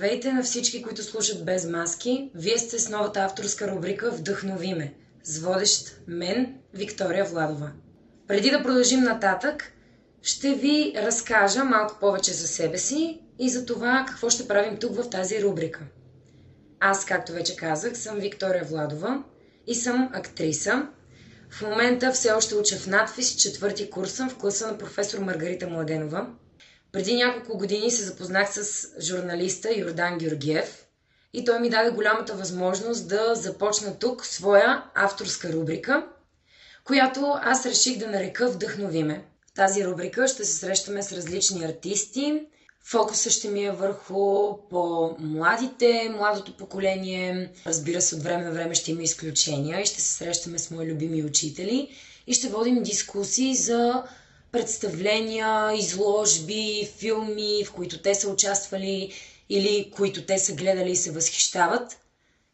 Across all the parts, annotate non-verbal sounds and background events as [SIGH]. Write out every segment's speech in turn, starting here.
Здравейте на всички, които слушат без маски. Вие сте с новата авторска рубрика Вдъхнови ме с водещ мен, Виктория Владова. Преди да продължим нататък, ще ви разкажа малко повече за себе си и за това какво ще правим тук в тази рубрика. Аз, както вече казах, съм Виктория Владова и съм актриса. В момента все още уча в надфис, четвърти курс съм в класа на професор Маргарита Младенова – преди няколко години се запознах с журналиста Йордан Георгиев и той ми даде голямата възможност да започна тук своя авторска рубрика, която аз реших да нарека Вдъхновиме. В тази рубрика ще се срещаме с различни артисти. Фокусът ще ми е върху по-младите, младото поколение. Разбира се, от време на време ще има изключения и ще се срещаме с мои любими учители и ще водим дискусии за представления, изложби, филми, в които те са участвали или които те са гледали и се възхищават.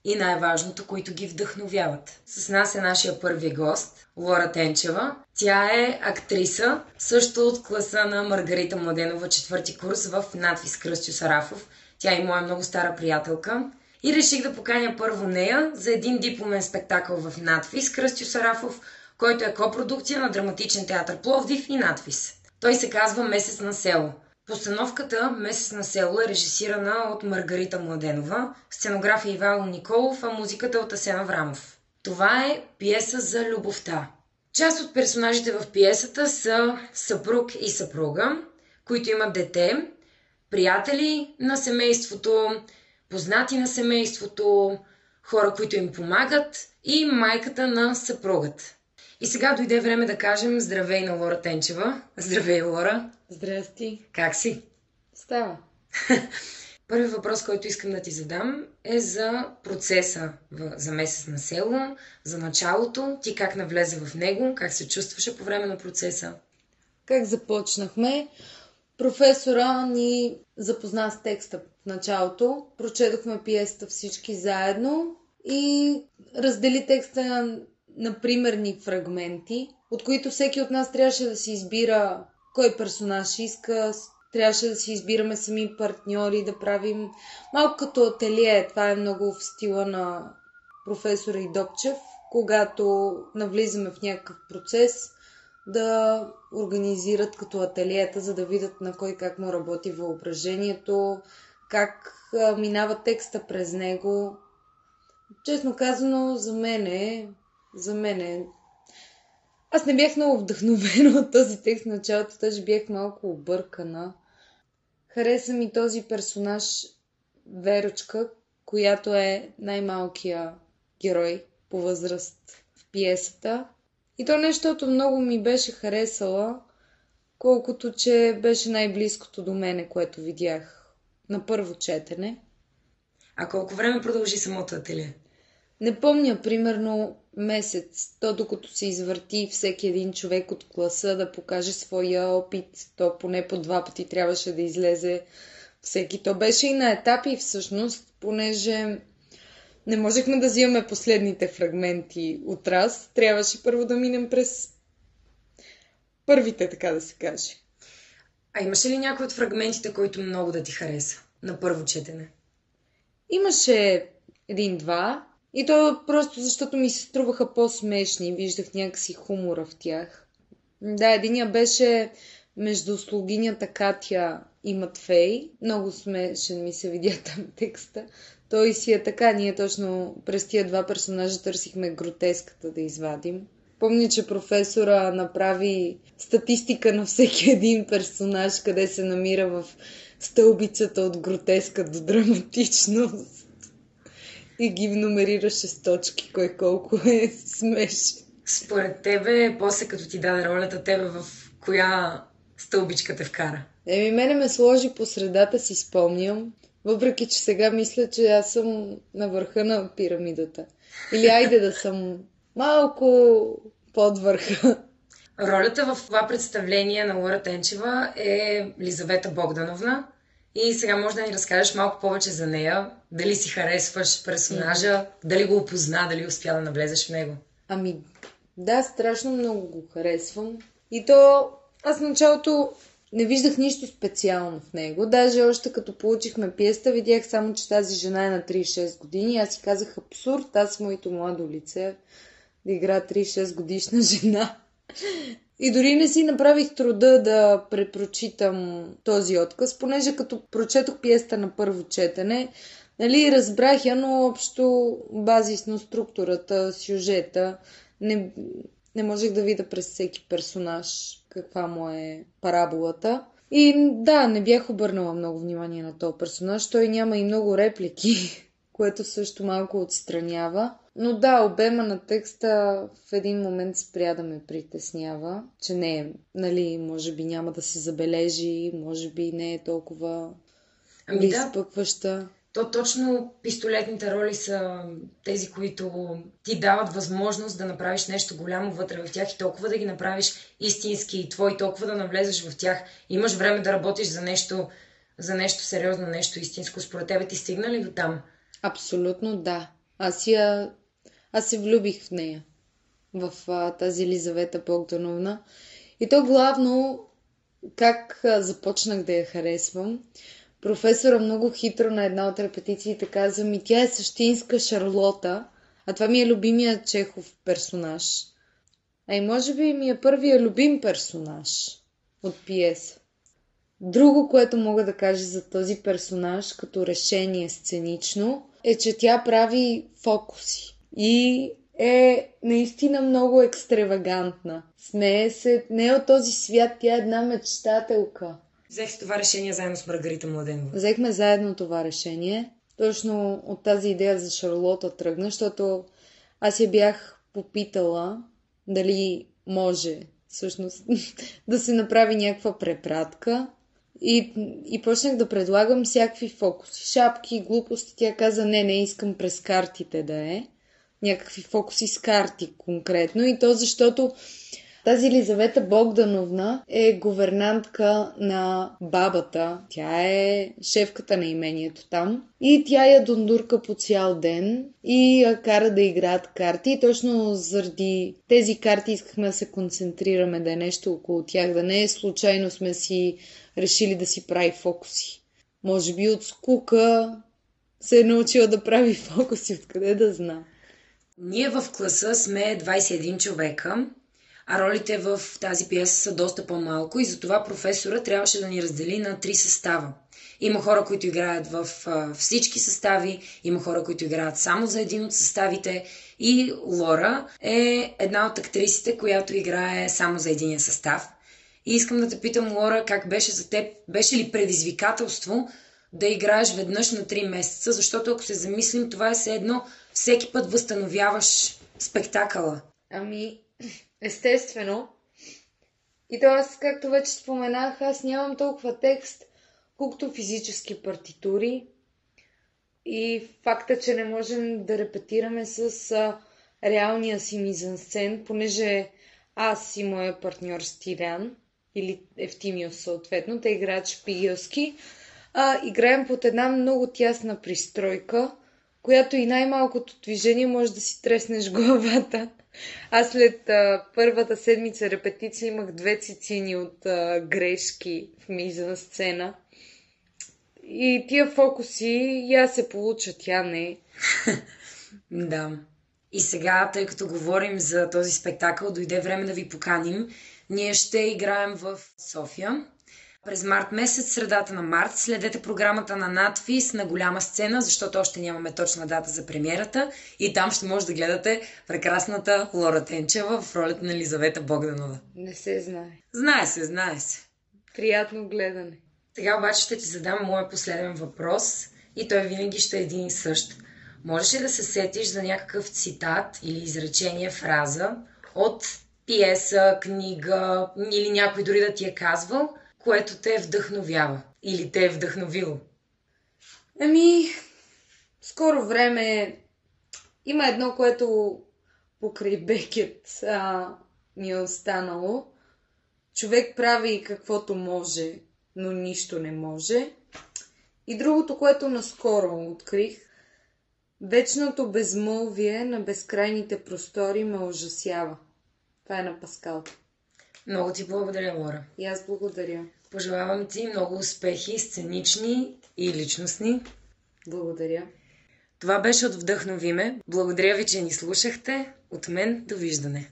И най-важното, които ги вдъхновяват. С нас е нашия първи гост, Лора Тенчева. Тя е актриса, също от класа на Маргарита Младенова, четвърти курс в надвис Кръстю Сарафов. Тя е моя много стара приятелка. И реших да поканя първо нея за един дипломен спектакъл в надвис Кръстю Сарафов – който е копродукция на драматичен театър Пловдив и надвис. Той се казва Месец на село. Постановката Месец на село е режисирана от Маргарита Младенова, сценография Ивайло Николов, а музиката от Асена Врамов. Това е пиеса за любовта. Част от персонажите в пиесата са съпруг и съпруга, които имат дете, приятели на семейството, познати на семейството, хора, които им помагат и майката на съпругът. И сега дойде време да кажем здравей на Лора Тенчева. Здравей, Лора. Здрасти. Как си? Става. [LAUGHS] Първият въпрос, който искам да ти задам е за процеса за месец на село, за началото, ти как навлезе в него, как се чувстваше по време на процеса? Как започнахме? Професора ни запозна с текста в началото, прочедохме пиесата всички заедно и раздели текста на примерни фрагменти, от които всеки от нас трябваше да си избира кой персонаж иска, трябваше да си избираме сами партньори, да правим малко като ателие. Това е много в стила на професора Идопчев, когато навлизаме в някакъв процес, да организират като ателиета, за да видят на кой как му работи въображението, как минава текста през него. Честно казано, за мен е за мен е... Аз не бях много вдъхновена от този текст в началото, даже бях малко объркана. Хареса ми този персонаж Верочка, която е най-малкия герой по възраст в пиесата. И то нещото много ми беше харесала, колкото че беше най-близкото до мене, което видях на първо четене. А колко време продължи самото ателие? Не помня, примерно месец, то докато се извърти всеки един човек от класа да покаже своя опит, то поне по два пъти трябваше да излезе всеки. То беше и на етапи всъщност, понеже не можехме да взимаме последните фрагменти от раз. Трябваше първо да минем през първите, така да се каже. А имаше ли някой от фрагментите, който много да ти хареса на първо четене? Имаше един-два. И то просто защото ми се струваха по-смешни. Виждах някакси хумора в тях. Да, единия беше между слугинята Катя и Матфей. Много смешен ми се видя там текста. Той си е така. Ние точно през тия два персонажа търсихме гротеската да извадим. Помня, че професора направи статистика на всеки един персонаж, къде се намира в стълбицата от гротеска до драматичност и ги номерираше с точки, кой колко е [LAUGHS] смешен. Според тебе, после като ти даде ролята, тебе в коя стълбичка те вкара? Еми, мене ме сложи по средата, си спомням. Въпреки, че сега мисля, че аз съм на върха на пирамидата. Или айде да съм малко под върха. Ролята в това представление на Лора Тенчева е Лизавета Богдановна, и сега може да ни разкажеш малко повече за нея. Дали си харесваш персонажа, дали го опозна, дали успя да навлезеш в него. Ами, да, страшно много го харесвам. И то, аз началото не виждах нищо специално в него. Даже още като получихме пиеста, видях само, че тази жена е на 36 години. Аз си казах абсурд, аз моето младо лице да игра 36 годишна жена. И дори не си направих труда да препрочитам този отказ, понеже като прочетох пиеста на първо четене, нали, разбрах я, но общо базисно структурата, сюжета, не, не можех да видя през всеки персонаж каква му е параболата. И да, не бях обърнала много внимание на този персонаж. Той няма и много реплики, [LAUGHS] което също малко отстранява. Но да, обема на текста в един момент спря да ме притеснява, че не е, нали, може би няма да се забележи, може би не е толкова ами изпъкваща. Да. То точно пистолетните роли са тези, които ти дават възможност да направиш нещо голямо вътре в тях и толкова да ги направиш истински и твой, толкова да навлезеш в тях. Имаш време да работиш за нещо, за нещо сериозно, нещо истинско. Според тебе ти стигна ли до там? Абсолютно да. Аз я аз се влюбих в нея, в а, тази Елизавета Богдановна. И то главно как а, започнах да я харесвам. Професора много хитро на една от репетициите каза ми, тя е същинска Шарлота, а това ми е любимия Чехов персонаж. А и може би ми е първия любим персонаж от пиеса. Друго, което мога да кажа за този персонаж като решение сценично, е, че тя прави фокуси и е наистина много екстравагантна. Смее се, не е от този свят, тя е една мечтателка. Взех това решение заедно с Маргарита Младенова. Взехме заедно това решение. Точно от тази идея за Шарлота тръгна, защото аз я бях попитала дали може всъщност [LAUGHS] да се направи някаква препратка. И, и почнах да предлагам всякакви фокуси. Шапки, глупости. Тя каза, не, не искам през картите да е някакви фокуси с карти конкретно. И то защото тази Елизавета Богдановна е говернантка на бабата. Тя е шефката на имението там. И тя я дундурка по цял ден и я кара да играят карти. И точно заради тези карти искахме да се концентрираме, да е нещо около тях, да не е случайно сме си решили да си прави фокуси. Може би от скука се е научила да прави фокуси, откъде да знам. Ние в класа сме 21 човека, а ролите в тази пиеса са доста по-малко и затова професора трябваше да ни раздели на три състава. Има хора, които играят в всички състави, има хора, които играят само за един от съставите и Лора е една от актрисите, която играе само за един състав. И искам да те питам, Лора, как беше за теб? Беше ли предизвикателство да играеш веднъж на 3 месеца? Защото ако се замислим, това е все едно всеки път възстановяваш спектакъла. Ами, естествено. И то аз, както вече споменах, аз нямам толкова текст, колкото физически партитури. И факта, че не можем да репетираме с а, реалния си мизансцен, понеже аз и моя партньор Стилян, или Евтимиус съответно, те играят шпигелски, а, играем под една много тясна пристройка – която и най-малкото движение може да си треснеш [LAUGHS] главата. Аз след а, първата седмица репетиция имах две цицини от а, грешки в миза сцена. И тия фокуси, я се получа, тя не. [LAUGHS] да. И сега, тъй като говорим за този спектакъл, дойде време да ви поканим. Ние ще играем в София през март месец, средата на март. Следете програмата на Надфис на голяма сцена, защото още нямаме точна дата за премиерата и там ще може да гледате прекрасната Лора Тенчева в ролята на Елизавета Богданова. Не се знае. Знае се, знае се. Приятно гледане. Сега обаче ще ти задам моя последен въпрос и той винаги ще е един и същ. Можеш ли да се сетиш за някакъв цитат или изречение, фраза от пиеса, книга или някой дори да ти е казвал – което те вдъхновява или те е вдъхновило? Ами, скоро време има едно, което покрай Бекет а, ми е останало. Човек прави каквото може, но нищо не може. И другото, което наскоро открих, вечното безмълвие на безкрайните простори ме ужасява. Това е на Паскал. Много ти благодаря, Лора. И аз благодаря. Пожелавам ти много успехи, сценични и личностни. Благодаря. Това беше от Вдъхновиме. Благодаря ви, че ни слушахте. От мен довиждане.